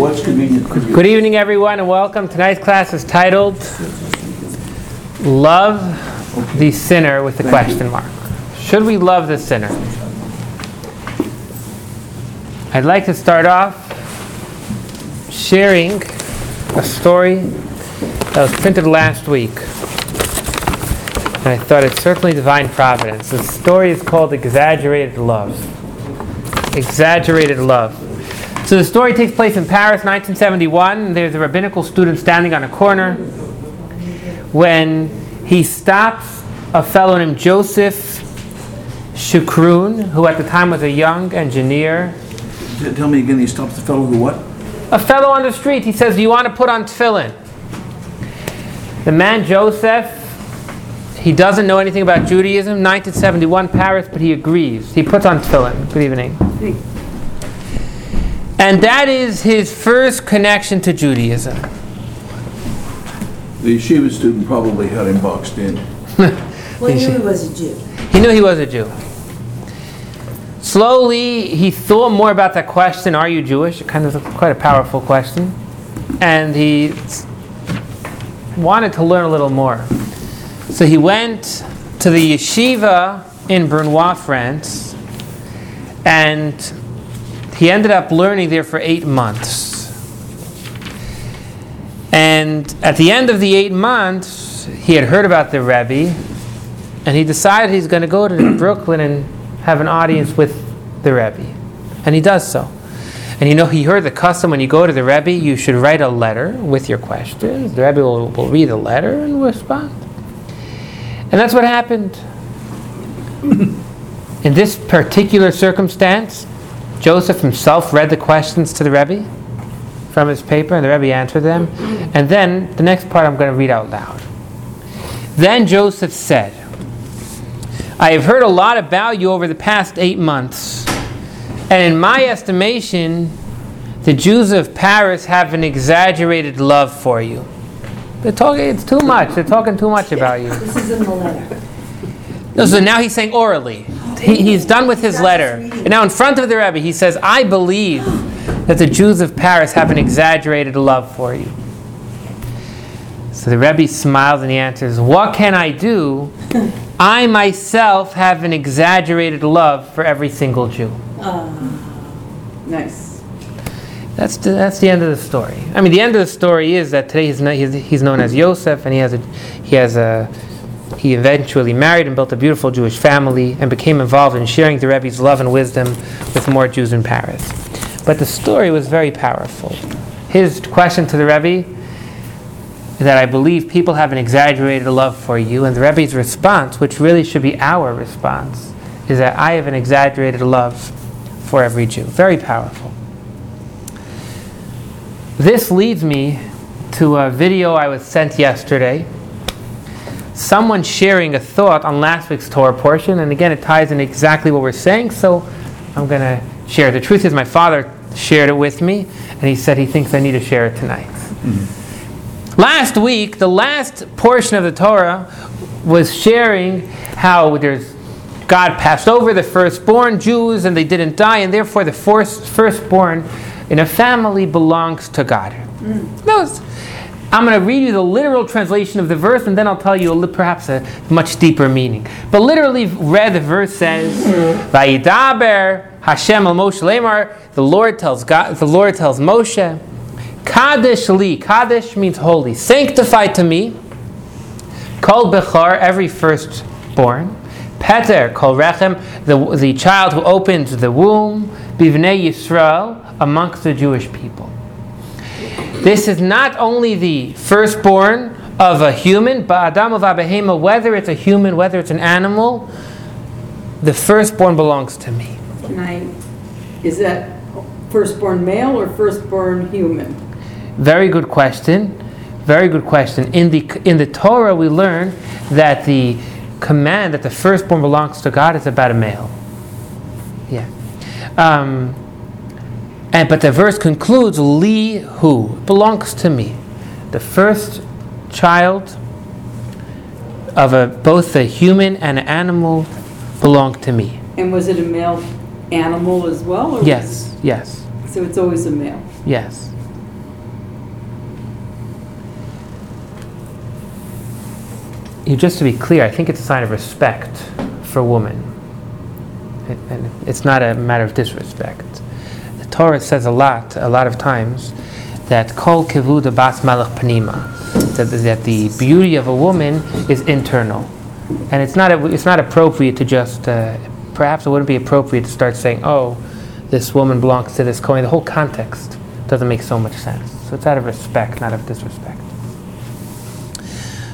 What's convenient for you? Good evening, everyone, and welcome. Tonight's class is titled Love the Sinner with a question mark. Should we love the sinner? I'd like to start off sharing a story that was printed last week. And I thought it's certainly divine providence. The story is called Exaggerated Love. Exaggerated Love. So the story takes place in Paris, 1971. There's a rabbinical student standing on a corner when he stops a fellow named Joseph Shukroon, who at the time was a young engineer. Tell me again, he stops the fellow who what? A fellow on the street, he says, Do you want to put on tefillin? The man Joseph, he doesn't know anything about Judaism, 1971 Paris, but he agrees. He puts on tefillin. Good evening. And that is his first connection to Judaism. The yeshiva student probably had him boxed in. Well, he knew he was a Jew. He knew he was a Jew. Slowly, he thought more about that question, Are you Jewish? Kind of quite a powerful question. And he wanted to learn a little more. So he went to the yeshiva in Brunoy, France, and he ended up learning there for eight months. And at the end of the eight months, he had heard about the Rebbe, and he decided he's going to go to Brooklyn and have an audience with the Rebbe. And he does so. And you know, he heard the custom when you go to the Rebbe, you should write a letter with your questions. The Rebbe will, will read the letter and respond. And that's what happened. In this particular circumstance, Joseph himself read the questions to the Rebbe from his paper, and the Rebbe answered them. And then the next part I'm going to read out loud. Then Joseph said, I have heard a lot about you over the past eight months, and in my estimation, the Jews of Paris have an exaggerated love for you. They're talking, it's too much. They're talking too much about you. This is in the letter. No, so now he's saying orally. He, he's done with his letter. And now in front of the Rebbe, he says, I believe that the Jews of Paris have an exaggerated love for you. So the Rebbe smiles and he answers, What can I do? I myself have an exaggerated love for every single Jew. Ah, nice. That's the, that's the end of the story. I mean, the end of the story is that today he's, he's, he's known as Yosef, and he has a he has a he eventually married and built a beautiful Jewish family and became involved in sharing the Rebbe's love and wisdom with more Jews in Paris. But the story was very powerful. His question to the Rebbe that I believe people have an exaggerated love for you, and the Rebbe's response, which really should be our response, is that I have an exaggerated love for every Jew. Very powerful. This leads me to a video I was sent yesterday. Someone sharing a thought on last week's Torah portion, and again, it ties in exactly what we're saying, so I'm going to share. The truth is, my father shared it with me, and he said he thinks I need to share it tonight. Mm-hmm. Last week, the last portion of the Torah was sharing how there's God passed over the firstborn Jews and they didn't die, and therefore the first, firstborn in a family belongs to God. Mm. Those- I'm going to read you the literal translation of the verse, and then I'll tell you a, perhaps a much deeper meaning. But literally, read the verse says, mm-hmm. "Vayidaber Hashem al Moshe Lemar." The Lord tells God. The Lord tells Moshe, "Kadesh li." Kadesh means holy. Sanctify to me. Kol Bechar, every firstborn. Peter, Kol Rechem, the, the child who opens the womb. Bivnei Yisrael, amongst the Jewish people. This is not only the firstborn of a human, but Adam of Abahema, whether it's a human, whether it's an animal, the firstborn belongs to me. Can I, is that firstborn male or firstborn human? Very good question. Very good question. In the in the Torah, we learn that the command that the firstborn belongs to God is about a male. Yeah. Um, and but the verse concludes, Li Hu belongs to me. The first child of a, both a human and an animal belonged to me. And was it a male animal as well? yes, yes. So it's always a male? Yes. Just to be clear, I think it's a sign of respect for woman. It, and it's not a matter of disrespect. Torah says a lot, a lot of times, that kol kivuda bas malach panima, that, that the beauty of a woman is internal. And it's not, it's not appropriate to just, uh, perhaps it wouldn't be appropriate to start saying, oh, this woman belongs to this coin. The whole context doesn't make so much sense. So it's out of respect, not of disrespect.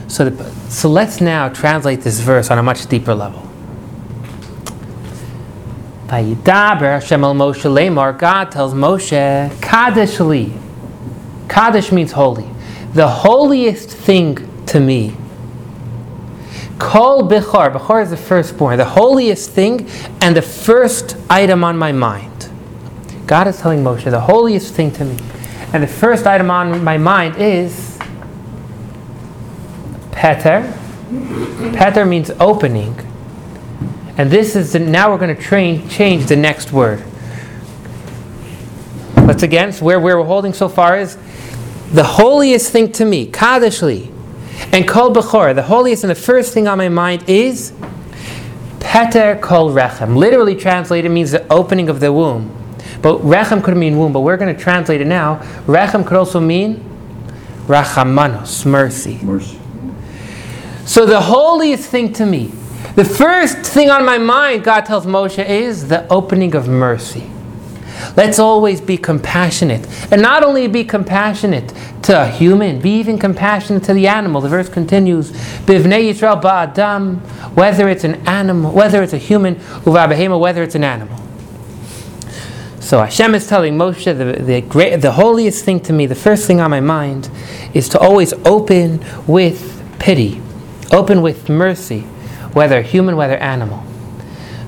So, the, so let's now translate this verse on a much deeper level. Vayidaber Hashem el Moshe lemar. God tells Moshe, Kadesh li. Kadesh means holy. The holiest thing to me. Kol Bechor. Bechor is the firstborn. The holiest thing and the first item on my mind. God is telling Moshe, the holiest thing to me. And the first item on my mind is Peter. Peter means opening. And this is the, now we're going to train, change the next word. Let's again, so where, where we're holding so far is the holiest thing to me, Kadeshli, and Kol Bechor. The holiest and the first thing on my mind is Peter Kol Rechem. Literally translated means the opening of the womb. But Rechem could mean womb, but we're going to translate it now. Rechem could also mean Rachamanos, mercy. Mercy. So the holiest thing to me, the first thing on my mind, God tells Moshe, is the opening of mercy. Let's always be compassionate. And not only be compassionate to a human, be even compassionate to the animal. The verse continues, Bivnei Yisrael ba'adam, whether it's an animal, whether it's a human, uvabehema, whether it's an animal. So Hashem is telling Moshe, the, the, great, the holiest thing to me, the first thing on my mind, is to always open with pity, open with mercy, whether human, whether animal.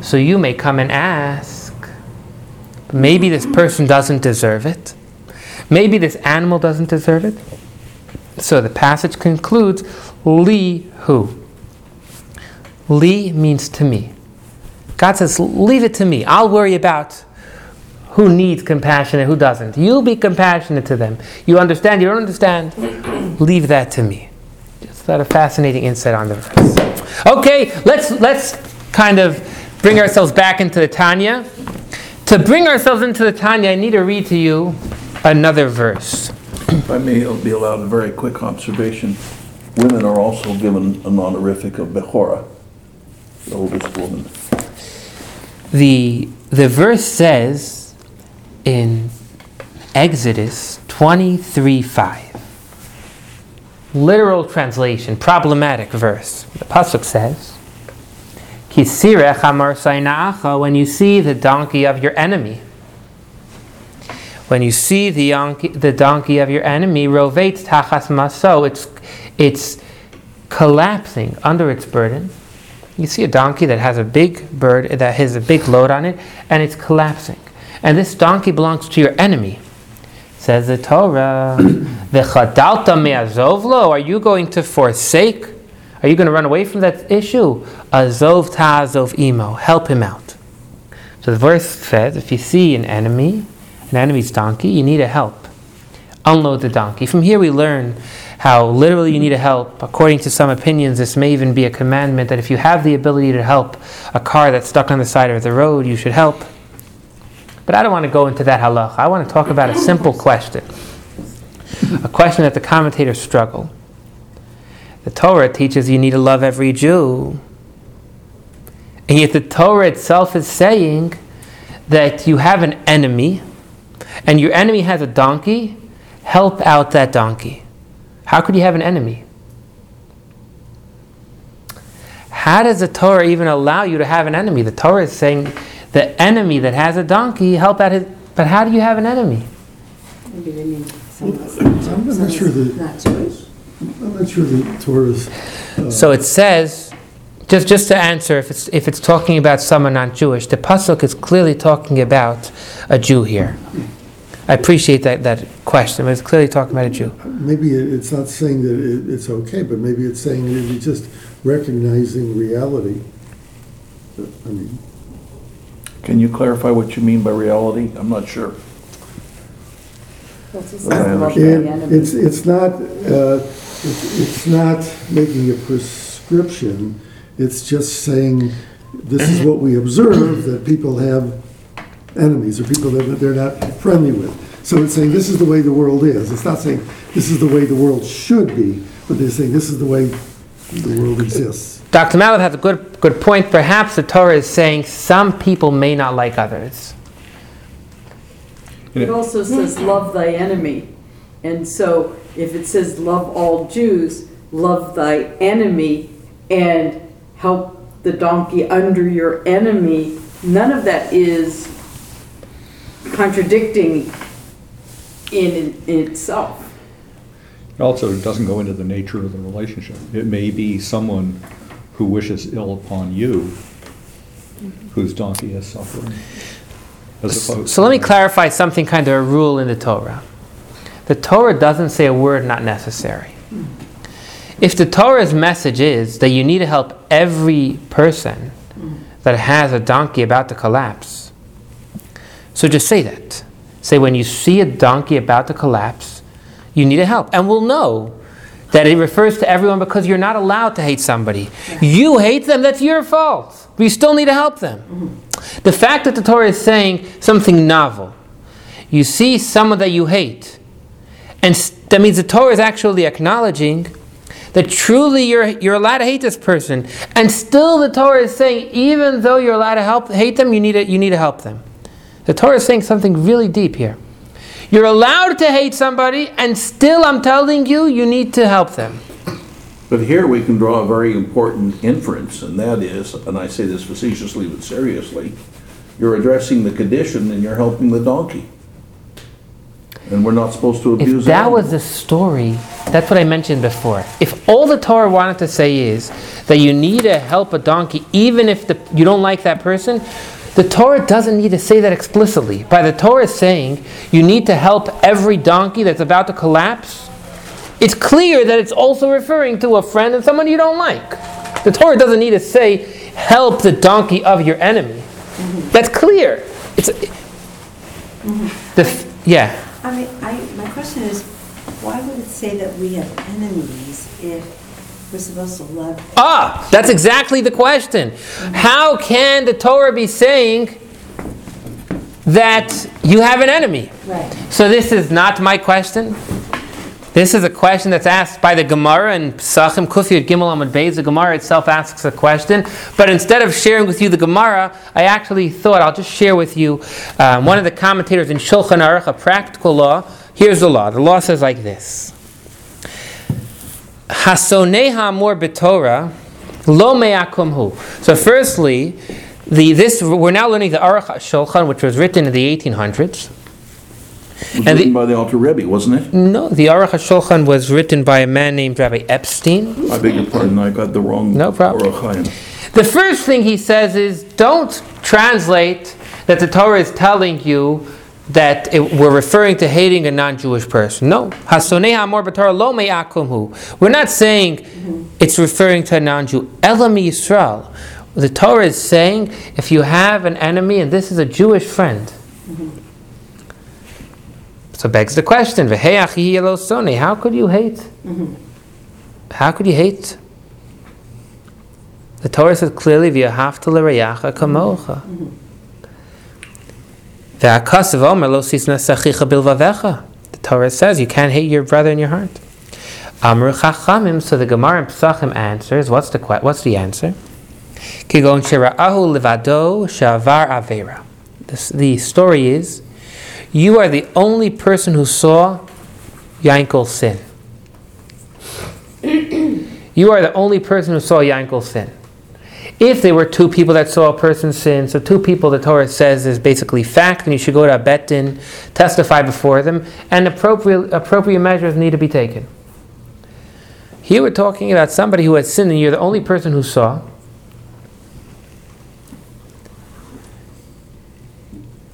So you may come and ask, maybe this person doesn't deserve it. Maybe this animal doesn't deserve it. So the passage concludes, Li who? Li means to me. God says, leave it to me. I'll worry about who needs compassion and who doesn't. You be compassionate to them. You understand, you don't understand, leave that to me. Just that a fascinating insight on the verse. Okay, let's let's kind of bring ourselves back into the Tanya. To bring ourselves into the Tanya, I need to read to you another verse. If I may be allowed a very quick observation, women are also given an honorific of Bechora, the oldest woman. The the verse says in Exodus 23 5. Literal translation, problematic verse. The Pasuk says, Kisirech amar when you see the donkey of your enemy. When you see the donkey, the donkey of your enemy, rovet tachas maso, it's, it's collapsing under its burden. You see a donkey that has a big bird, that has a big load on it, and it's collapsing. And this donkey belongs to your enemy. Says the Torah, "V'chadalta me'azovlo." Are you going to forsake? Are you going to run away from that issue? Azov ta'azov imo. Help him out. So the verse says, if you see an enemy, an enemy's donkey, you need a help. Unload the donkey. From here we learn how literally you need a help. According to some opinions, this may even be a commandment that if you have the ability to help a car that's stuck on the side of the road, you should help. But I don't want to go into that halach. I want to talk about a simple question. A question that the commentators struggle. The Torah teaches you need to love every Jew. And yet the Torah itself is saying that you have an enemy, and your enemy has a donkey, help out that donkey. How could you have an enemy? How does the Torah even allow you to have an enemy? The Torah is saying the enemy that has a donkey, help out his. But how do you have an enemy? Maybe they mean someone that's I'm not sure that's that- not Jewish. I'm not sure the Torah's, uh, So it says, just, just to answer, if it's, if it's talking about someone not Jewish, the Pasuk is clearly talking about a Jew here. I appreciate that, that question, but it's clearly talking about a Jew. maybe it's not saying that it- it's okay, but maybe it's saying that it's just recognizing reality. I mean, Can you clarify what you mean by reality? I'm not sure. That's a I symbol of understand. the and enemy. it's, it's not, uh, it's it's not making a prescription. It's just saying, this is what we observe, that people have enemies or people that they're not friendly with. So it's saying, this is the way the world is. It's not saying, this is the way the world should be, but they're saying, this is the way the world exists. Dr. Mallet has a good, good point. Perhaps the Torah is saying some people may not like others. It also says, love thy enemy. And so if it says, love all Jews, love thy enemy, and help the donkey under your enemy, none of that is contradicting in, in itself. Also, it Also, doesn't go into the nature of the relationship. It may be someone who wishes ill upon you, whose donkey is suffering. opposed So let me clarify something kind of a rule in the Torah. The Torah doesn't say a word not necessary. If the Torah's message is that you need to help every person that has a donkey about to collapse, so just say that. Say when you see a donkey about to collapse, you need to help. And we'll know that it refers to everyone because you're not allowed to hate somebody. You hate them, that's your fault. But you still need to help them. Mm-hmm. The fact that the Torah is saying something novel, you see someone that you hate, and that means the Torah is actually acknowledging that truly you're, you're allowed to hate this person. And still the Torah is saying, even though you're allowed to help, hate them, you need to, you need to help them. The Torah is saying something really deep here. You're allowed to hate somebody, and still I'm telling you, you need to help them. But here we can draw a very important inference, and that is, and I say this facetiously but seriously, you're addressing the condition and you're helping the donkey. And we're not supposed to abuse If that animals. was the story, that's what I mentioned before. If all the Torah wanted to say is that you need to help a donkey, even if the, you don't like that person, the Torah doesn't need to say that explicitly. By the Torah saying you need to help every donkey that's about to collapse, it's clear that it's also referring to a friend and someone you don't like. The Torah doesn't need to say help the donkey of your enemy. Mm-hmm. That's clear. It's the yeah. I mean, I, my question is, why would it say that we have enemies if we're supposed to love? Ah, that's exactly the question. How can the Torah be saying that you have an enemy? Right. So this is not my question. This is a question that's asked by the Gemara and Pesachim Kufiyot Gimel Amud Beis. The Gemara itself asks a question, but instead of sharing with you the Gemara, I actually thought I'll just share with you um, one of the commentators in Shulchan Aruch, a practical law. Here's the law. The law says like this: B'Torah lo me'akumhu. So, firstly, the this we're now learning the Aruch Shulchan, which was written in the 1800s. It was and written the- by the Alter Rebbe, wasn't it? No, the Aruch HaShulchan was written by a man named Rabbi Epstein. I beg your pardon, I got the wrong. No problem. The first thing he says is don't translate that the Torah is telling you that it, we're referring to hating a non-Jewish person. No. Hasonei ha'amor b'Torah lo me'akum. We're not saying mm-hmm. it's referring to a non-Jew. Elam Yisrael. The Torah is saying if you have an enemy and this is a Jewish friend. Mm-hmm. So begs the question, "V'hei how could you hate? Mm-hmm. How could you hate? The Torah says clearly, "V'yahavta l'reyacha kamocha." The Torah says you can't hate your brother in your heart. So the Gemara in Pesachim answers. What's the What's the answer? Kigon shavar avera. The story is, you are the only person who saw Yankel sin. You are the only person who saw Yankel sin. If there were two people that saw a person sin, so two people the Torah says is basically fact, and you should go to a bet din, testify before them, and appropriate, appropriate measures need to be taken. Here we're talking about somebody who has sinned, and you're the only person who saw.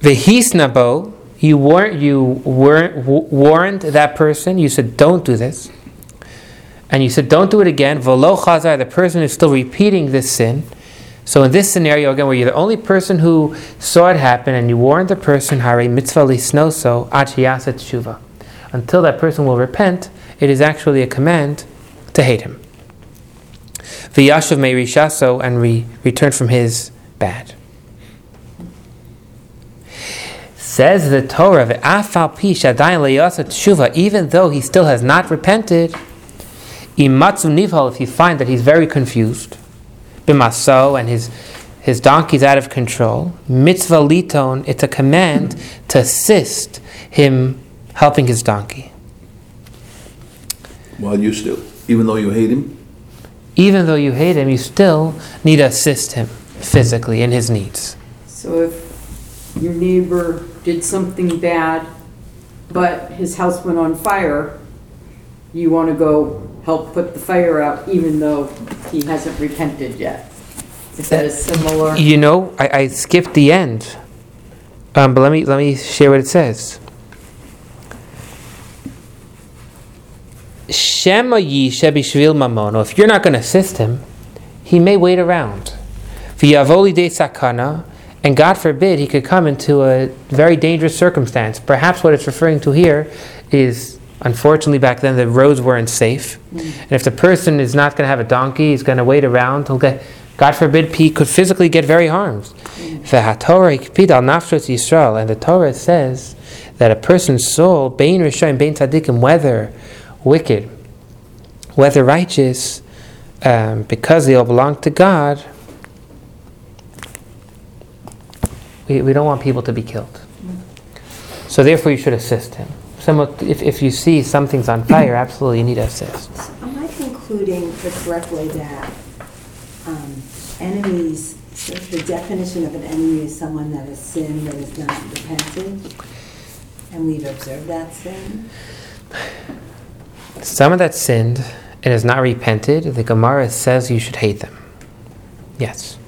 Vehisnabo, you weren't you weren't warned that person. You said, "Don't do this," and you said, "Don't do it again." Velo chazar, the person is still repeating this sin. So in this scenario again, where you're the only person who saw it happen, and you warned the person, "Hare mitzvah lisnoso ad sheyaseh tshuva," until that person will repent, it is actually a command to hate him. V'yashav me rishaso, and re- return from his bad. Says the Torah, "Ve'afal pi shadayin leyasa tshuva," even though he still has not repented, imatzu nivhal, if you find that he's very confused, bimaso, and his his donkey's out of control, mitzvah liton, it's a command to assist him helping his donkey. While you still, even though you hate him, Even though you hate him, you still need to assist him physically in his needs. So if your neighbor did something bad, but his house went on fire, you want to go help put the fire out even though he hasn't repented yet. Is that a similar? You know, I, I skipped the end, um, but let me let me share what it says. Shema b'shvil mamono. If you're not going to assist him, he may wait around. V'yavoli de sakana, and God forbid he could come into a very dangerous circumstance. Perhaps what it's referring to here is, unfortunately, back then the roads weren't safe, mm. and if the person is not going to have a donkey, he's going to wait around. He'll get, God forbid, he could physically get very harmed. Mm. V'hatorah ikpid al nafshos Yisrael, and the Torah says that a person's soul, bein rishayim, bein tzaddikim, whether wicked, whether righteous, um, because they all belong to God, we, we don't want people to be killed. Mm. So therefore, you should assist him. Some, if, if you see something's on fire, absolutely you need to assist. Am I concluding the correct way that um, enemies, so the definition of an enemy is someone that has sinned and is not repented? And we've observed that sin? Someone that sinned and has not repented, the Gemara says you should hate them. Yes.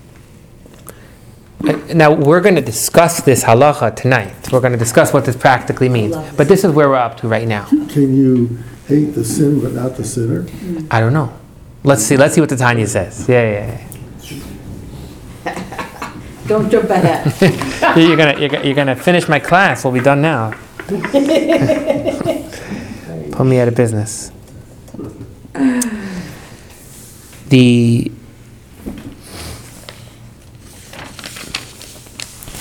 Uh, Now, we're going to discuss this halacha tonight. We're going to discuss what this practically means. But this is where we're up to right now. Can you hate the sin but not the sinner? I don't know. Let's see. Let's see what the Tanya says. Yeah, yeah, yeah. Don't jump ahead. yeah. You're gonna, you're gonna, you're gonna finish my class. We'll be done now. Put me out of business. The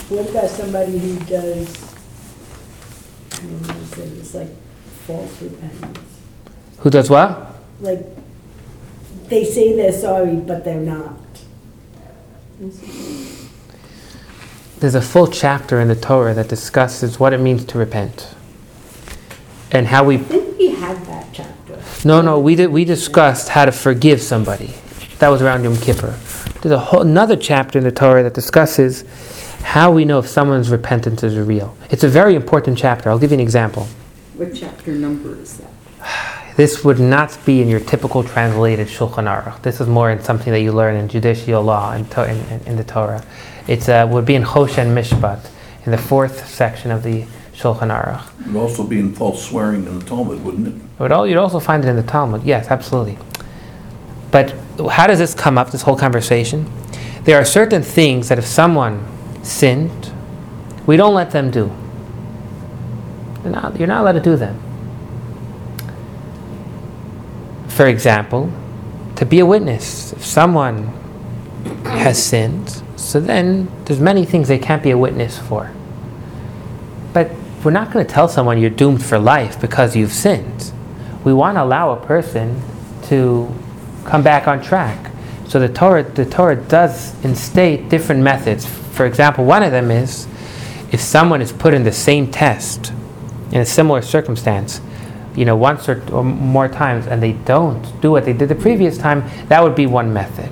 What about somebody who does, I don't know, what to say, it's like false repentance? who does what? Like, they say they're sorry, but they're not. There's a full chapter in the Torah that discusses what it means to repent and how we I think we had that chapter. No, no, we did. We discussed how to forgive somebody. That was around Yom Kippur. There's a whole another chapter in the Torah that discusses how we know if someone's repentance is real. It's a very important chapter. I'll give you an example. What chapter number is that? This would not be in your typical translated Shulchan Aruch. This is more in something that you learn in judicial law in, in, in, in the Torah. It uh, would be in Choshen Mishpat, in the fourth section of the Shulchan Aruch. it would also be in false swearing in the Talmud, wouldn't it? It would al- You'd also find it in the Talmud. Yes, absolutely. But how does this come up, this whole conversation? There are certain things that if someone sinned, we don't let them do. You're not, allowed to do them. For example, to be a witness. If someone has sinned, so then there's many things they can't be a witness for. But we're not going to tell someone you're doomed for life because you've sinned. We want to allow a person to come back on track. So the Torah, the Torah does instate different methods. For example, one of them is if someone is put in the same test in a similar circumstance, you know, once or, or more times, and they don't do what they did the previous time, that would be one method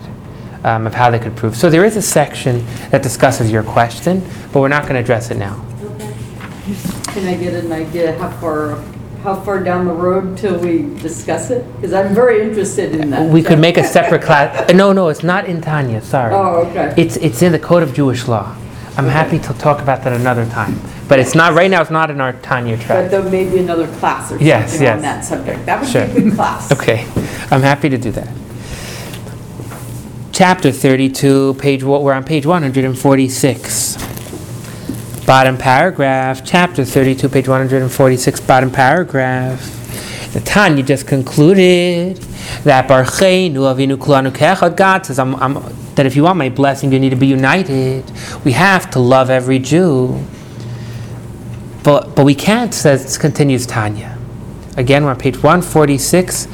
um, of how they could prove. So there is a section that discusses your question, but we're not going to address it now. Okay. Can I get an idea how far, how far down the road till we discuss it? Because I'm very interested in that. We could make a separate class. Uh, no, no, it's not in Tanya. Sorry. Oh, okay. It's it's in the Code of Jewish Law. I'm happy to talk about that another time, but it's not right now. It's not in our Tanya track. But track. there may be another class or Yes, something yes. on that subject. That would Sure. be a good class. Okay, I'm happy to do that. Chapter 32, page. We're on page 146. Bottom paragraph, chapter 32, page 146, bottom paragraph. The Tanya just concluded that Barcheinu Avinu Kulanu God says I'm, I'm, that if you want my blessing, you need to be united. We have to love every Jew. But, but we can't, says, continues Tanya. Again, we're on page 146.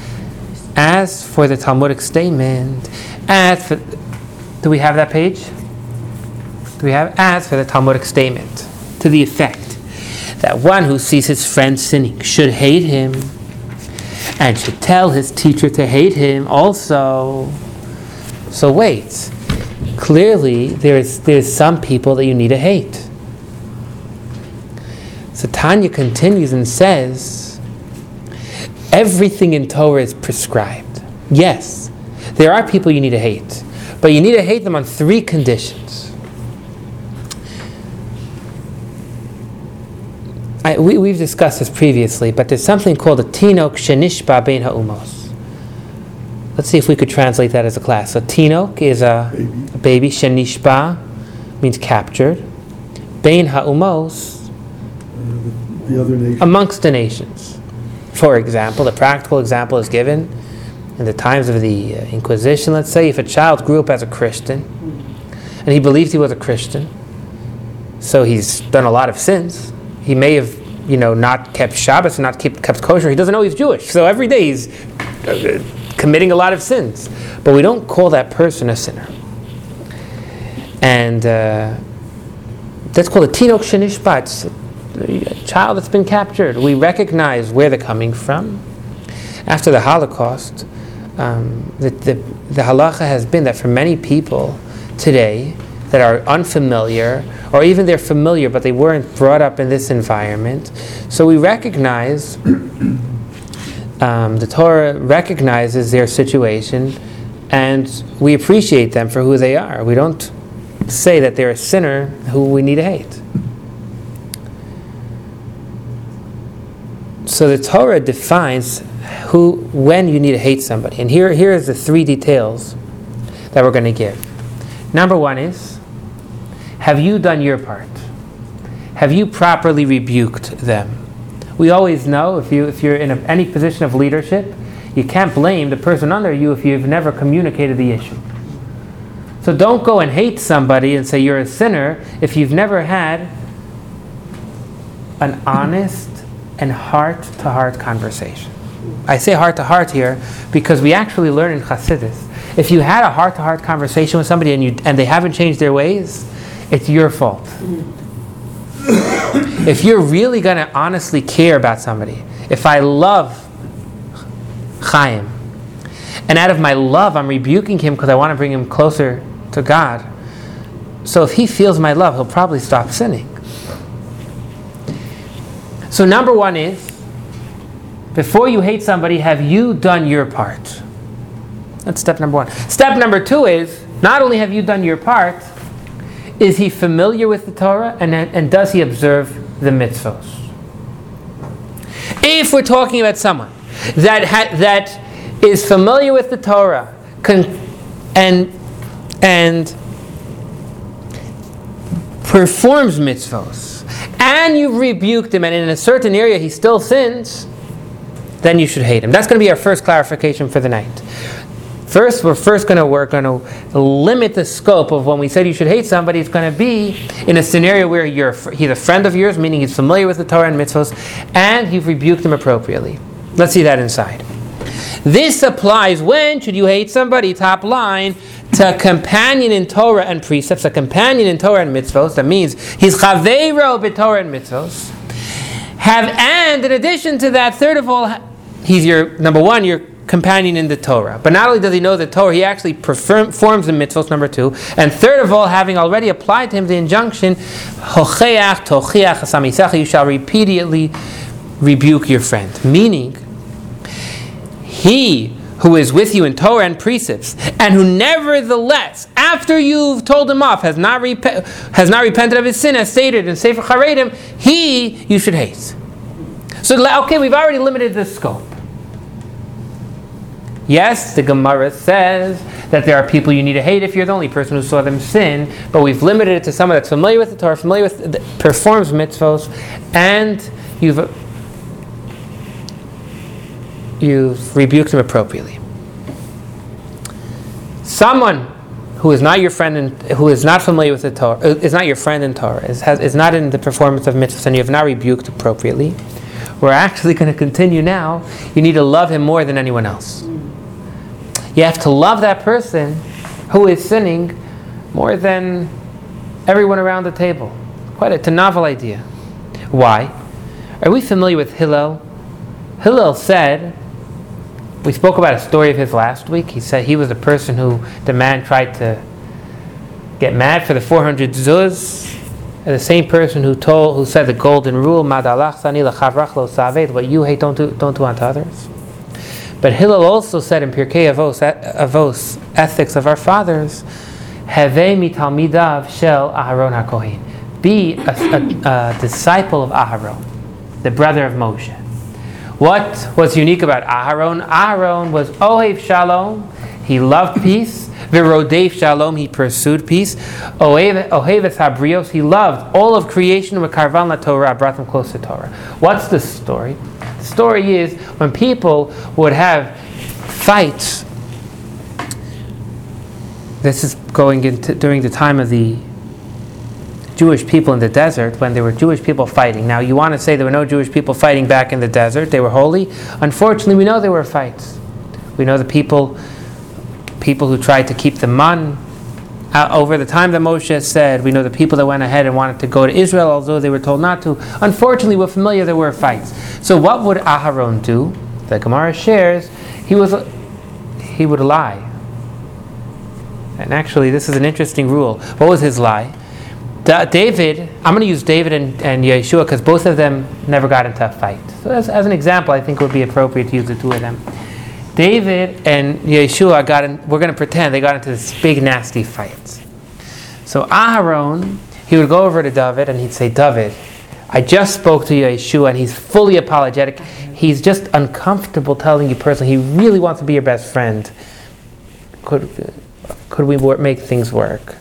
As for the Talmudic statement, as for, do we have that page? We have as for the Talmudic statement to the effect that one who sees his friend sinning should hate him and should tell his teacher to hate him also. So wait, clearly there's there's some people that you need to hate. So Tanya continues and says, everything in Torah is prescribed. Yes, there are people you need to hate, but you need to hate them on three conditions. I, we, we've discussed this previously, but there's something called a tinok shenishba bein ha'umos. Let's see if we could translate that as a class. So tinok is a Baby. a baby, shenishba means captured. Bein ha'umos, The other nation. amongst the nations. For example, the practical example is given in the times of the uh, Inquisition. Let's say if a child grew up as a Christian and he believed he was a Christian, so he's done a lot of sins. He may have, you know, not kept Shabbos and not kept, kept kosher. He doesn't know he's Jewish, so every day he's uh, committing a lot of sins. But we don't call that person a sinner. And uh, that's called a tinok shenishba. It's a child that's been captured. We recognize where they're coming from. After the Holocaust, um, the, the, the halacha has been that for many people today that are unfamiliar, or even they're familiar but they weren't brought up in this environment, so we recognize, um, the Torah recognizes their situation and we appreciate them for who they are. We don't say that they're a sinner who we need to hate. So the Torah defines who, when you need to hate somebody. And here, here is the three details that we're going to give. Number one is, have you done your part? Have you properly rebuked them? We always know if, you, if you're in a, any position of leadership, you can't blame the person under you if you've never communicated the issue. So don't go and hate somebody and say you're a sinner if you've never had an honest and heart to heart conversation. I say heart to heart here because we actually learn in Hasidus. If you had a heart to heart conversation with somebody and, you, and they haven't changed their ways, it's your fault. if you're really going to honestly care about somebody, if I love Chaim, and out of my love, I'm rebuking him because I want to bring him closer to God. So if he feels my love, he'll probably stop sinning. So, number one is before you hate somebody, have you done your part? That's step number one. Step number two is not only have you done your part, is he familiar with the Torah and, and does he observe the mitzvos? If we're talking about someone that, ha- that is familiar with the Torah con- and, and performs mitzvos, and you've rebuked him, and in a certain area he still sins, then you should hate him. That's going to be our first clarification for the night. First, we're first going to work going to limit the scope of when we said you should hate somebody. It's going to be in a scenario where you're he's a friend of yours, meaning he's familiar with the Torah and mitzvos, and you've rebuked him appropriately. Let's see that inside. This applies when should you hate somebody? Top line to a companion in Torah and precepts, a companion in Torah and mitzvos. That means he's chaveiro b'Torah and mitzvos. Have and in addition to that, third of all, he's your number one, your companion in the Torah. But not only does he know the Torah, he actually performs the mitzvos. Number two, and third of all, having already applied to him the injunction, hocheach tochiach asamisecha, you shall repeatedly rebuke your friend. Meaning, he who is with you in Torah and precepts, and who nevertheless, after you've told him off, has not, rep- has not repented of his sin, as stated in Sefer Charedim, he you should hate. So, okay, we've already limited the scope. Yes, the Gemara says that there are people you need to hate if you're the only person who saw them sin, but we've limited it to someone that's familiar with the Torah, familiar with, the, performs mitzvos, and you've you've rebuked him appropriately. someone who is not your friend and who is not familiar with the Torah, uh, is not your friend in Torah, is, has, is not in the performance of mitzvahs, and you have not rebuked appropriately, we're actually going to continue now. You need to love him more than anyone else. You have to love that person who is sinning more than everyone around the table. Quite a, novel idea. Why? Are we familiar with Hillel? Hillel said, we spoke about a story of his last week. He said he was the person who the man tried to get mad for the 400 zuz. And the same person who told, who said the golden rule, "Madalach sani lachavrach lo saved," what you hate, don't do, don't do unto others. But Hillel also said in Pirkei Avos, Avos, ethics of our fathers, "Have mitalmidav shel Aharon hakohen." Be a, a, a disciple of Aharon, the brother of Moshe. What was unique about Aharon? Aharon was Ohev Shalom. He loved peace. Virodev Shalom. He pursued peace. Oheves Habrios. He loved all of creation. Karvan la Torah brought them close to Torah. What's the story? The story is when people would have fights. This is going into during the time of the Jewish people in the desert when there were Jewish people fighting. Now, you want to say there were no Jewish people fighting back in the desert, they were holy. Unfortunately, we know there were fights. We know the people, people who tried to keep the man uh, over the time that Moshe said, we know the people that went ahead and wanted to go to Israel, although they were told not to. Unfortunately, we're familiar there were fights. So, what would Aharon do? The Gemara shares he was he would lie. And actually, this is an interesting rule. What was his lie? Da- David, I'm going to use David and, and Yeshua because both of them never got into a fight. So, as, as an example, I think it would be appropriate to use the two of them. David and Yeshua got in, we're going to pretend they got into this big nasty fight. So Aharon, he would go over to David and he'd say, David, I just spoke to Yeshua and he's fully apologetic. He's just uncomfortable telling you personally. He really wants to be your best friend. Could, could we make things work?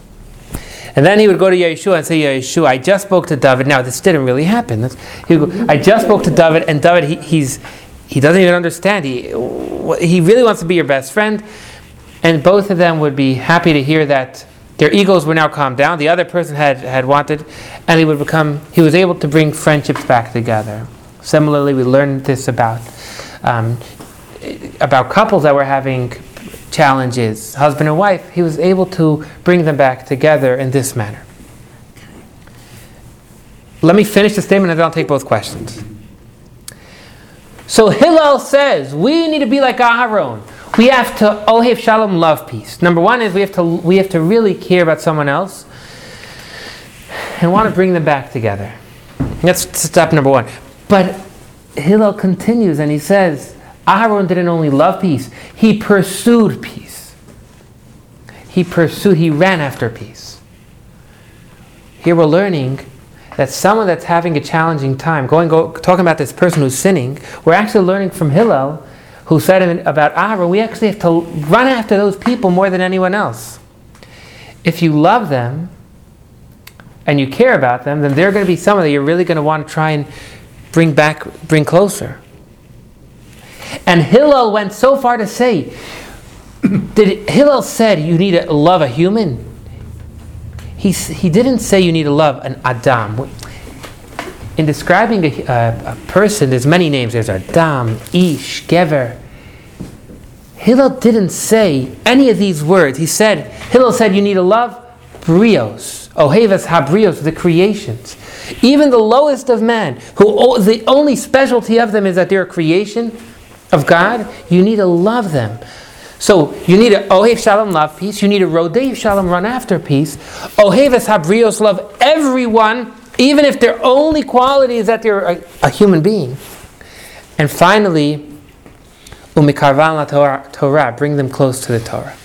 And then he would go to Yeshua and say, Yeshua, I just spoke to David. Now, this didn't really happen. Go, I just spoke to David, and David, he, he's, he doesn't even understand. He, he really wants to be your best friend. And both of them would be happy to hear that their egos were now calmed down. The other person had, had wanted, and he would become, he was able to bring friendships back together. Similarly, we learned this about, um, about couples that were having challenges, husband and wife, he was able to bring them back together in this manner. Let me finish the statement and then I'll take both questions. So Hillel says we need to be like Aharon. We have to Ohev Shalom love peace. Number one is we have to we have to really care about someone else and want to bring them back together. That's step number one. But Hillel continues and he says, Aharon didn't only love peace, he pursued peace. He pursued, he ran after peace. Here we're learning that someone that's having a challenging time, going go, talking about this person who's sinning, we're actually learning from Hillel, who said about Aharon, we actually have to run after those people more than anyone else. If you love them and you care about them, then they're going to be someone that you're really going to want to try and bring back, bring closer. And Hillel went so far to say, did Hillel said you need to love a human? He, he didn't say you need to love an Adam. In describing a, a, a person, there's many names. There's Adam, Ish, Gever. Hillel didn't say any of these words. He said, Hillel said you need to love brios, ohevas habrios, the creations. Even the lowest of man, who the only specialty of them is that they're a creation of God, you need to love them. So you need a Ohev Shalom love peace. You need a Rodev Shalom run after peace. Oheves Habrios love everyone, even if their only quality is that they're a, a human being. And finally, Umikarvan la Torah, bring them close to the Torah.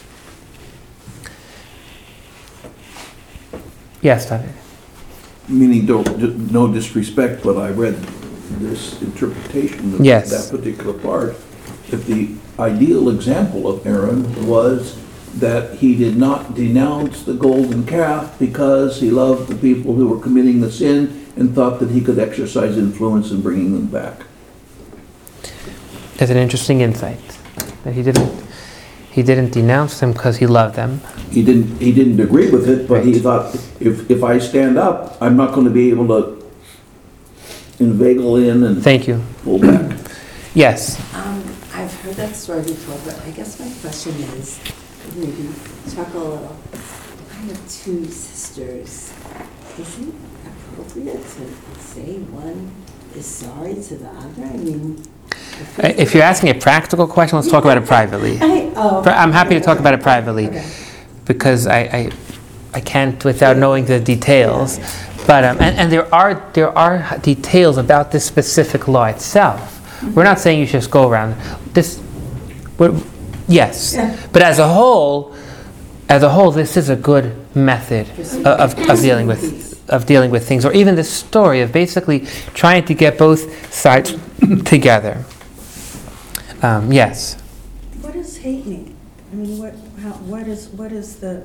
Yes, David. Meaning, don't, no disrespect, but I read this interpretation of Yes. that particular part, that the ideal example of Aaron was that he did not denounce the golden calf because he loved the people who were committing the sin and thought that he could exercise influence in bringing them back. That's an interesting insight. That he didn't. He didn't denounce them because he loved them. He didn't, he didn't agree with it, but he thought, if, if I stand up, I'm not gonna be able to inveigle in and Thank you. pull back. Yes. Um, I've heard that story before, but I guess my question is, maybe chuckle a little. I have two sisters. Is it appropriate to say one is sorry to the other? I mean. Uh, If you're asking a practical question, let's talk about it privately. I, oh, I'm happy to talk about it privately Okay. because I, I, I can't without knowing the details. But um, and, and there are there are details about this specific law itself. We're not saying you should just go around this. We're, yes, Yeah. but as a whole, as a whole, this is a good method of, of, of dealing with of dealing with things, or even the story of basically trying to get both sides together. Um, yes. What does hate mean? I mean, what, how, what is, what is the,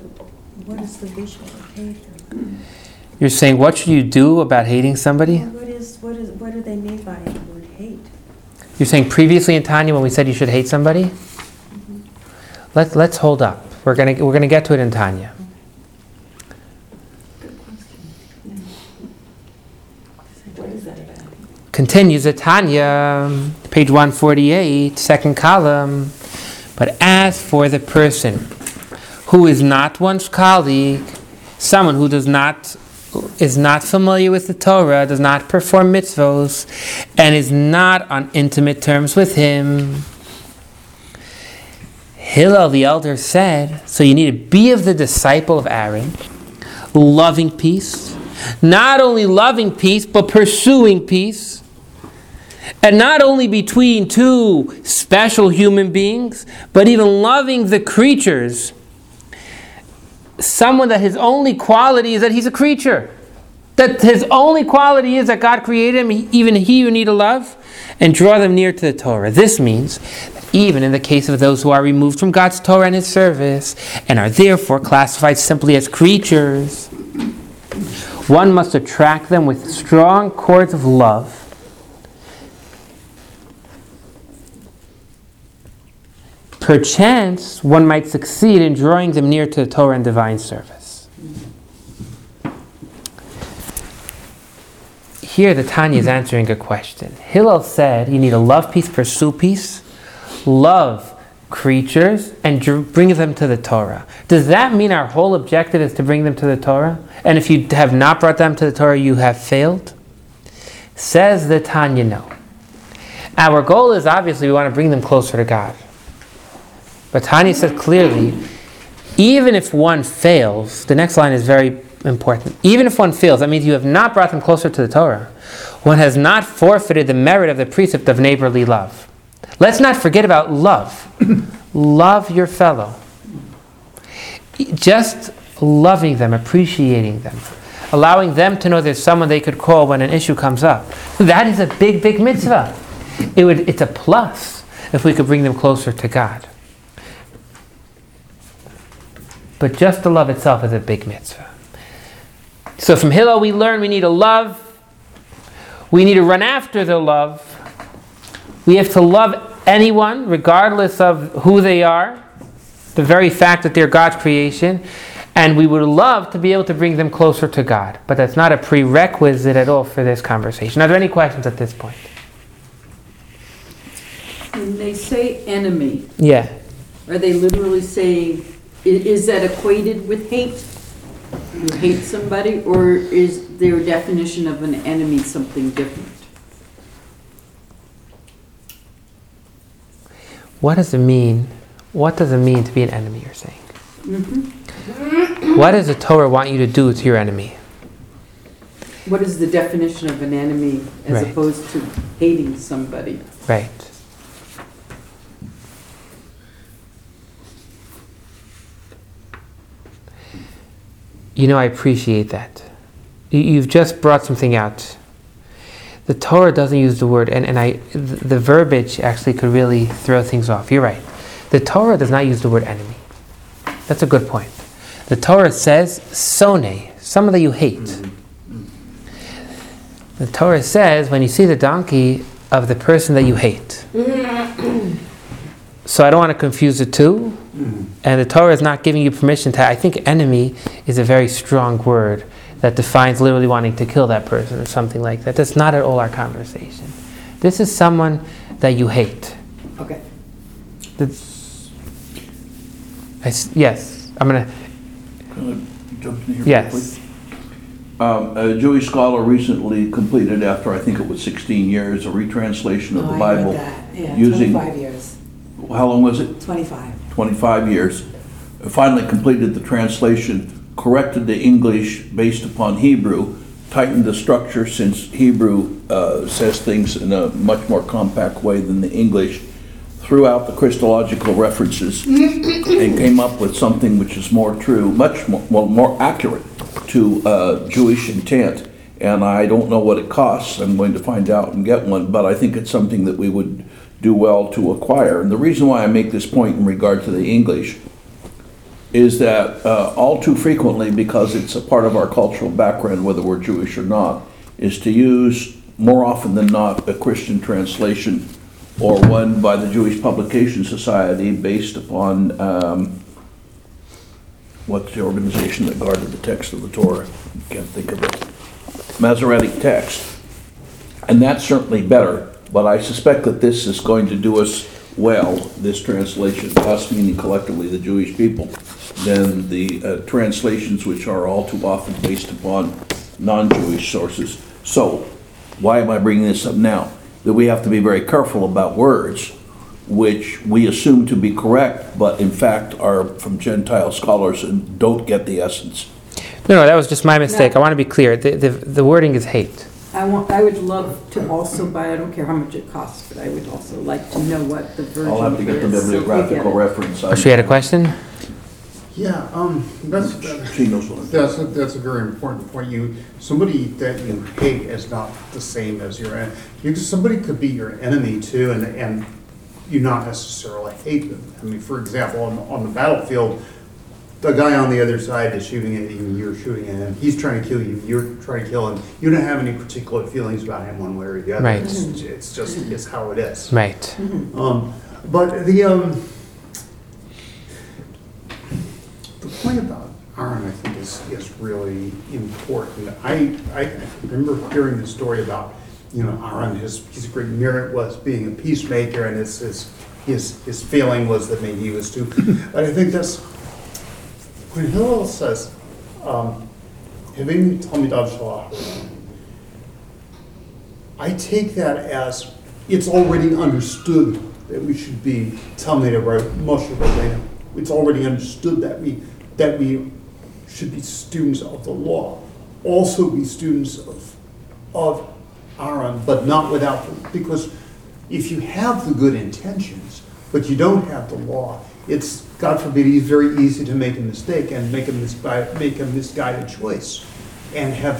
what is the visual of hate? You're saying what should you do about hating somebody? What is, what is, what do they mean by the word hate? You're saying previously in Tanya when we said you should hate somebody? Let, let's hold up. We're going we're gonna get to it in Tanya. Continues at Tanya, page 148, second column. But as for the person who is not one's colleague, someone who does not is not familiar with the Torah, does not perform mitzvos, and is not on intimate terms with him. Hillel the elder said, so you need to be of the disciple of Aaron, loving peace, not only loving peace, but pursuing peace. And not only between two special human beings, but even loving the creatures. Someone that his only quality is that he's a creature. That his only quality is that God created him, even he you need to love, and draw them near to the Torah. This means that even in the case of those who are removed from God's Torah and his service, and are therefore classified simply as creatures, one must attract them with strong cords of love. Perchance one might succeed in drawing them near to the Torah and divine service. Here, the Tanya is answering a question. Hillel said you need to love peace, pursue peace, love creatures, and dr- bring them to the Torah. Does that mean our whole objective is to bring them to the Torah? And if you have not brought them to the Torah, you have failed? Says the Tanya, no. Our goal is obviously we want to bring them closer to God. But Tanya says clearly, even if one fails, the next line is very important. Even if one fails, that means you have not brought them closer to the Torah. One has not forfeited the merit of the precept of neighborly love. Let's not forget about love. love your fellow. Just loving them, appreciating them, allowing them to know there's someone they could call when an issue comes up. That is a big, big mitzvah. It would, it's a plus if we could bring them closer to God. But just the love itself is a big mitzvah. So from Hillel, we learn we need to love. We need to run after the love. We have to love anyone, regardless of who they are, the very fact that they're God's creation. And we would love to be able to bring them closer to God. But that's not a prerequisite at all for this conversation. Are there any questions at this point? When they say enemy, Yeah. are they literally saying, i- is that equated with hate? You hate somebody, or is their definition of an enemy something different? What does it mean? What does it mean to be an enemy, you're saying? Mm-hmm. What does the Torah want you to do to your enemy? What is the definition of an enemy as Right. opposed to hating somebody? Right. You know, I appreciate that. You- You've just brought something out. The Torah doesn't use the word, and, and I, th- the verbiage actually could really throw things off. You're right. The Torah does not use the word enemy. That's a good point. The Torah says sone, someone that you hate. Mm-hmm. The Torah says when you see the donkey of the person that you hate. Mm-hmm. So I don't want to confuse the two. And the Torah is not giving you permission to, I think enemy is a very strong word that defines literally wanting to kill that person or something like that. That's not at all our conversation. This is someone that you hate. Okay. That's, I s yes, I'm gonna, Can I jump in here? yes. quickly? Um, a Jewish scholar recently completed, after I think it was 16 years, a retranslation of Oh, the I read Bible. that. Yeah, using- twenty-five years, How long was it? twenty-five. 25 years. Finally completed the translation, corrected the English based upon Hebrew, tightened the structure since Hebrew uh, says things in a much more compact way than the English, threw out the Christological references, and came up with something which is more true, much more, well, more accurate to uh, Jewish intent. And I don't know what it costs. I'm going to find out and get one, but I think it's something that we would do well to acquire. And the reason why I make this point in regard to the English is that uh, all too frequently, because it's a part of our cultural background, whether we're Jewish or not, is to use more often than not a Christian translation or one by the Jewish Publication Society based upon um, what's the organization that guarded the text of the Torah? Can't think of it. Masoretic text. And that's certainly better, but I suspect that this is going to do us well, this translation, us meaning collectively the Jewish people, than the uh, translations which are all too often based upon non-Jewish sources. So, why am I bringing this up now? That we have to be very careful about words which we assume to be correct, but in fact are from Gentile scholars and don't get the essence. No, no, that was just my mistake. I want to be clear. The, the, the wording is hate. I want, I would love to also buy, I don't care how much it costs, but I would also like to know what the version is. I'll have to get the so we get bibliographical it. reference. Oh, she had a question? Yeah, um, that's, that's, She knows what I'm that's a, that's a very important point. You, somebody that you hate is not the same as your, en- you, somebody could be your enemy too, and, and you not necessarily hate them. I mean, for example, on, on the battlefield, the guy on the other side is shooting at you, you're shooting at him, he's trying to kill you, you're trying to kill him. You don't have any particular feelings about him one way or the other. Right. It's, it's just, it's how it is. Right. Um, but the, um, the point about Aaron, I think, is, is really important. I, I remember hearing the story about, you know, Aaron, his, his great merit was being a peacemaker, and his, his, his, his feeling was that maybe he was too, but I think that's, Hillel says, um, Talmidav Shalach, I take that as it's already understood that we should be Talmud of Moshe Rabbeinu. It's already understood that we that we should be students of the law, also be students of of Aaron, but not without the, because if you have the good intentions but you don't have the law, it's God forbid it's very easy to make a mistake and make a misguided, make a misguided choice and have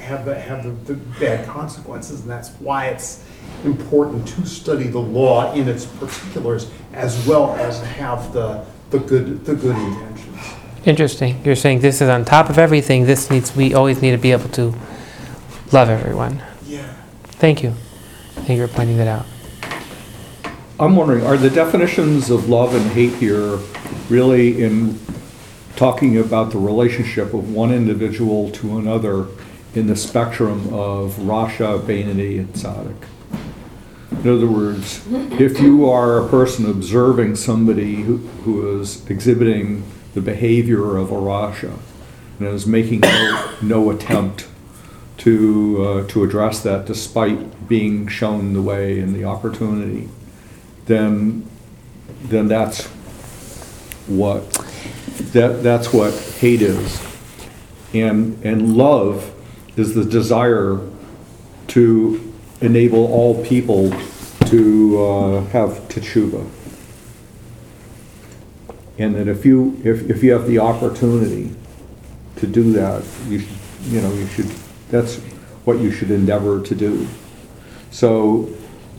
have the, have the, the bad consequences, and that's why it's important to study the law in its particulars as well as have the the good the good intentions. Interesting. You're saying this is on top of everything. This needs, we always need to be able to love everyone. Yeah. Thank you. Thank you for pointing that out. I'm wondering, are the definitions of love and hate here really in talking about the relationship of one individual to another in the spectrum of Rasha, Beinoni, and Tzaddik? In other words, if you are a person observing somebody who, who is exhibiting the behavior of a Rasha and is making no, no attempt to, uh, to address that despite being shown the way and the opportunity, then, then that's what, that, that's what hate is. And, and love is the desire to enable all people to uh, have teshuva. And that if you, if, if you have the opportunity to do that, you should, you know, you should, that's what you should endeavor to do. So,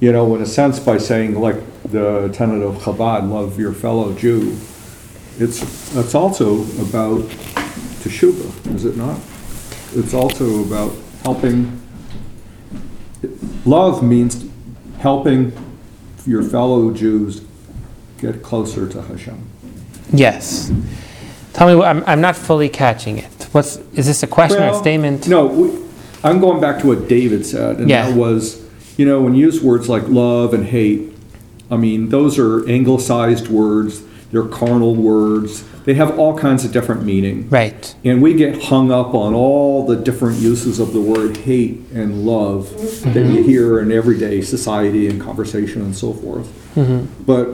you know, in a sense, by saying like the tenet of Chabad, love your fellow Jew, it's, it's also about teshuva, is it not? It's also about helping, love means helping your fellow Jews get closer to Hashem. Yes. Tell me, I'm, I'm not fully catching it. What's, is this a question or a Well, statement? No, we- I'm going back to what David said, and Yeah. that was, you know, when you use words like love and hate, I mean, those are anglicized words, they're carnal words, they have all kinds of different meaning. Right. And we get hung up on all the different uses of the word hate and love that you mm-hmm. hear in everyday society and conversation and so forth. Mm-hmm. But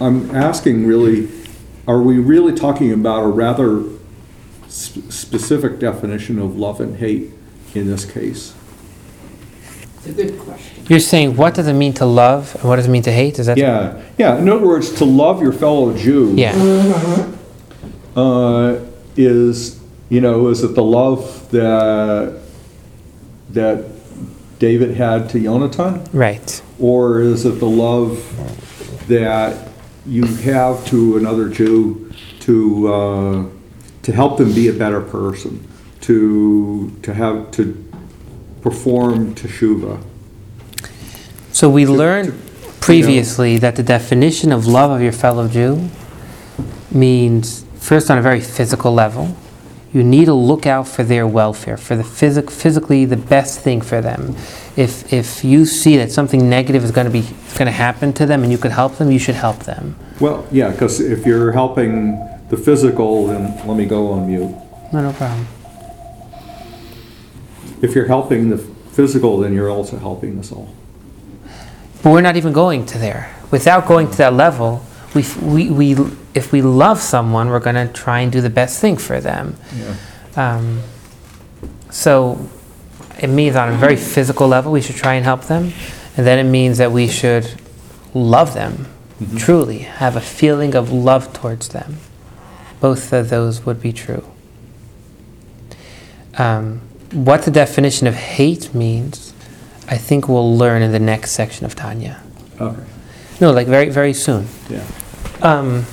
I'm asking really, are we really talking about a rather sp- specific definition of love and hate in this case? It's a good question. You're saying, what does it mean to love and what does it mean to hate? Is that? Yeah, yeah, in other words, to love your fellow Jew. Yeah. uh, is, you know, is it the love that, that David had to Jonathan? Right. Or is it the love that you have to another Jew to, uh, to help them be a better person, to, to have, to perform teshuva? So we learned previously that the definition of love of your fellow Jew means, first, on a very physical level, you need to look out for their welfare, for the physic, physically the best thing for them. If, if you see that something negative is going to be going to happen to them and you could help them, you should help them. Well, yeah, because if you're helping the physical, then let me go on mute. No, no problem. If you're helping the physical, then you're also helping the soul. But we're not even going to there. Without going to that level, we, we, we, if we love someone, we're going to try and do the best thing for them. Yeah. Um, so it means on a very physical level, we should try and help them. And then it means that we should love them, truly, have a feeling of love towards them. Both of those would be true. Um, what the definition of hate means, I think we'll learn in the next section of Tanya. Okay, No, like very, very soon. yeah. Um,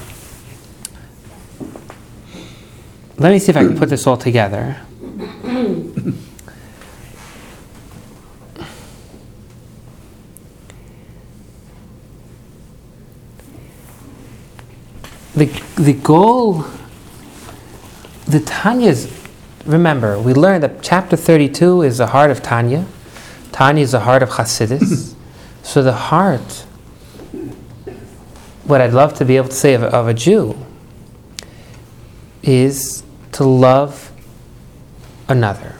let me see if I can put this all together. The, the goal, the Tanya's, remember, we learned that chapter 32 is the heart of Tanya. Tanya is the heart of Hasidus. so the heart what I'd love to be able to say of, of a Jew is to love another.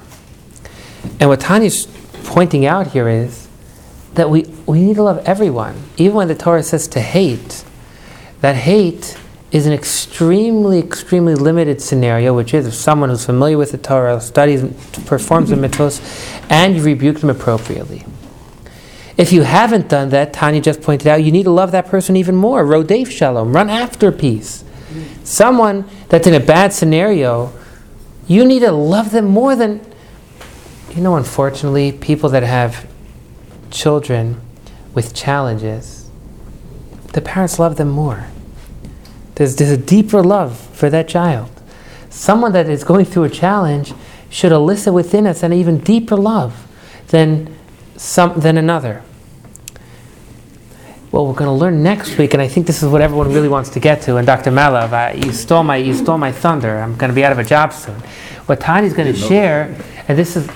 And what Tanya's pointing out here is that we, we need to love everyone. Even when the Torah says to hate, that hate is an extremely, extremely limited scenario, which is if someone who's familiar with the Torah, studies, performs the mitzvos, and you rebuke them appropriately. If you haven't done that, Tanya just pointed out, you need to love that person even more. Rodef shalom, run after peace. Someone that's in a bad scenario, you need to love them more than, you know, unfortunately, people that have children with challenges, the parents love them more. There's, there's a deeper love for that child. Someone that is going through a challenge should elicit within us an even deeper love than some than another. Well, we're going to learn next week, and I think this is what everyone really wants to get to. And Dr. Malav, I, you stole my you stole my thunder. I'm going to be out of a job soon. What Tanya's going to share, and this is,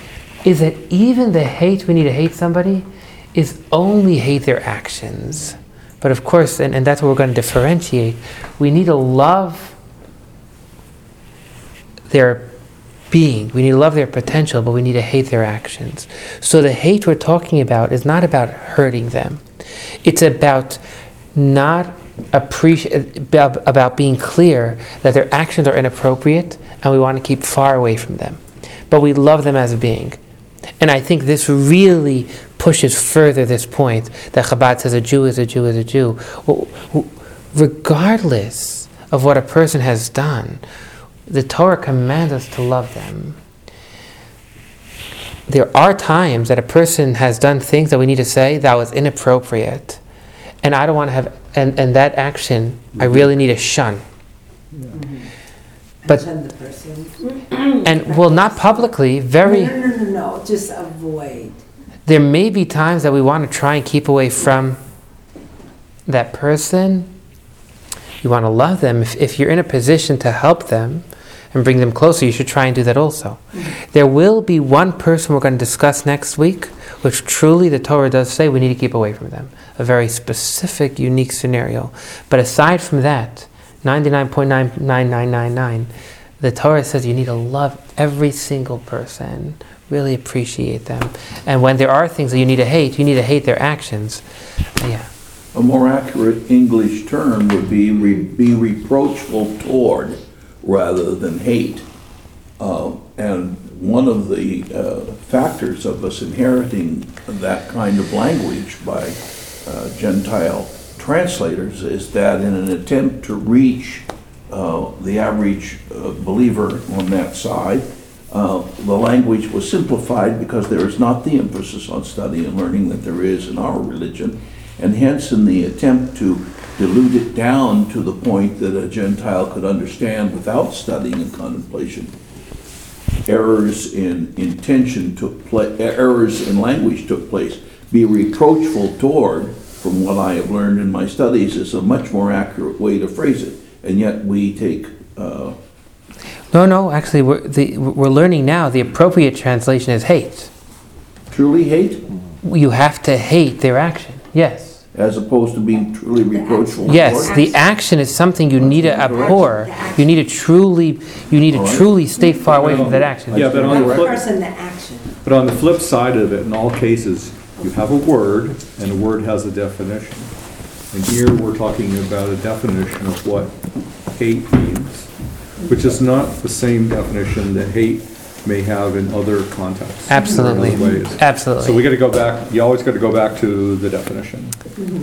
is that even the hate we need to hate somebody, is only hate their actions. But of course, and, and that's what we're going to differentiate. We need to love their being. We need to love their potential, but we need to hate their actions. So the hate we're talking about is not about hurting them. It's about not appreciate about, about being clear that their actions are inappropriate and we want to keep far away from them. But we love them as a being. And I think this really pushes further this point that Chabad says a Jew is a Jew is a Jew. Regardless of what a person has done, the Torah commands us to love them. There are times that a person has done things that we need to say that was inappropriate. And I don't want to have, and, and that action, I really need to shun. Mm-hmm. But- Shun the person. And, well, not publicly, very. No, no, no, no, no, just avoid. There may be times that we want to try and keep away from that person. you want to love them, if, if you're in a position to help them and bring them closer, you should try and do that also. Mm-hmm. There will be one person we're going to discuss next week, which truly the Torah does say we need to keep away from them. A very specific, unique scenario. But aside from that, 99.99999, the Torah says you need to love every single person, really appreciate them. And when there are things that you need to hate, you need to hate their actions. Yeah. A more accurate English term would be re- be reproachful toward rather than hate. Uh, And one of the uh, factors of us inheriting that kind of language by uh, Gentile translators is that in an attempt to reach uh, the average uh, believer on that side, uh, the language was simplified because there is not the emphasis on study and learning that there is in our religion. And hence, in the attempt to dilute it down to the point that a Gentile could understand without studying and contemplation, errors in intention took place, errors in language took place. Be reproachful toward, from what I have learned in my studies, is a much more accurate way to phrase it. And yet we take, uh, No, no, actually, we're, the, we're learning now the appropriate translation is hate. truly hate You have to hate their action. Yes. as opposed to being truly reproachful. Yes, the action is something you need to abhor. You need to truly, you need to Alright. truly stay far away from that action. Yeah, but on the the flip, person, the action. but on the flip side of it, in all cases, you have a word, and the word has a definition. And here, we're talking about a definition of what hate means, which is not the same definition that hate may have in other contexts. or in Absolutely. other ways. So we gotta go back, you always gotta go back to the definition. Mm-hmm.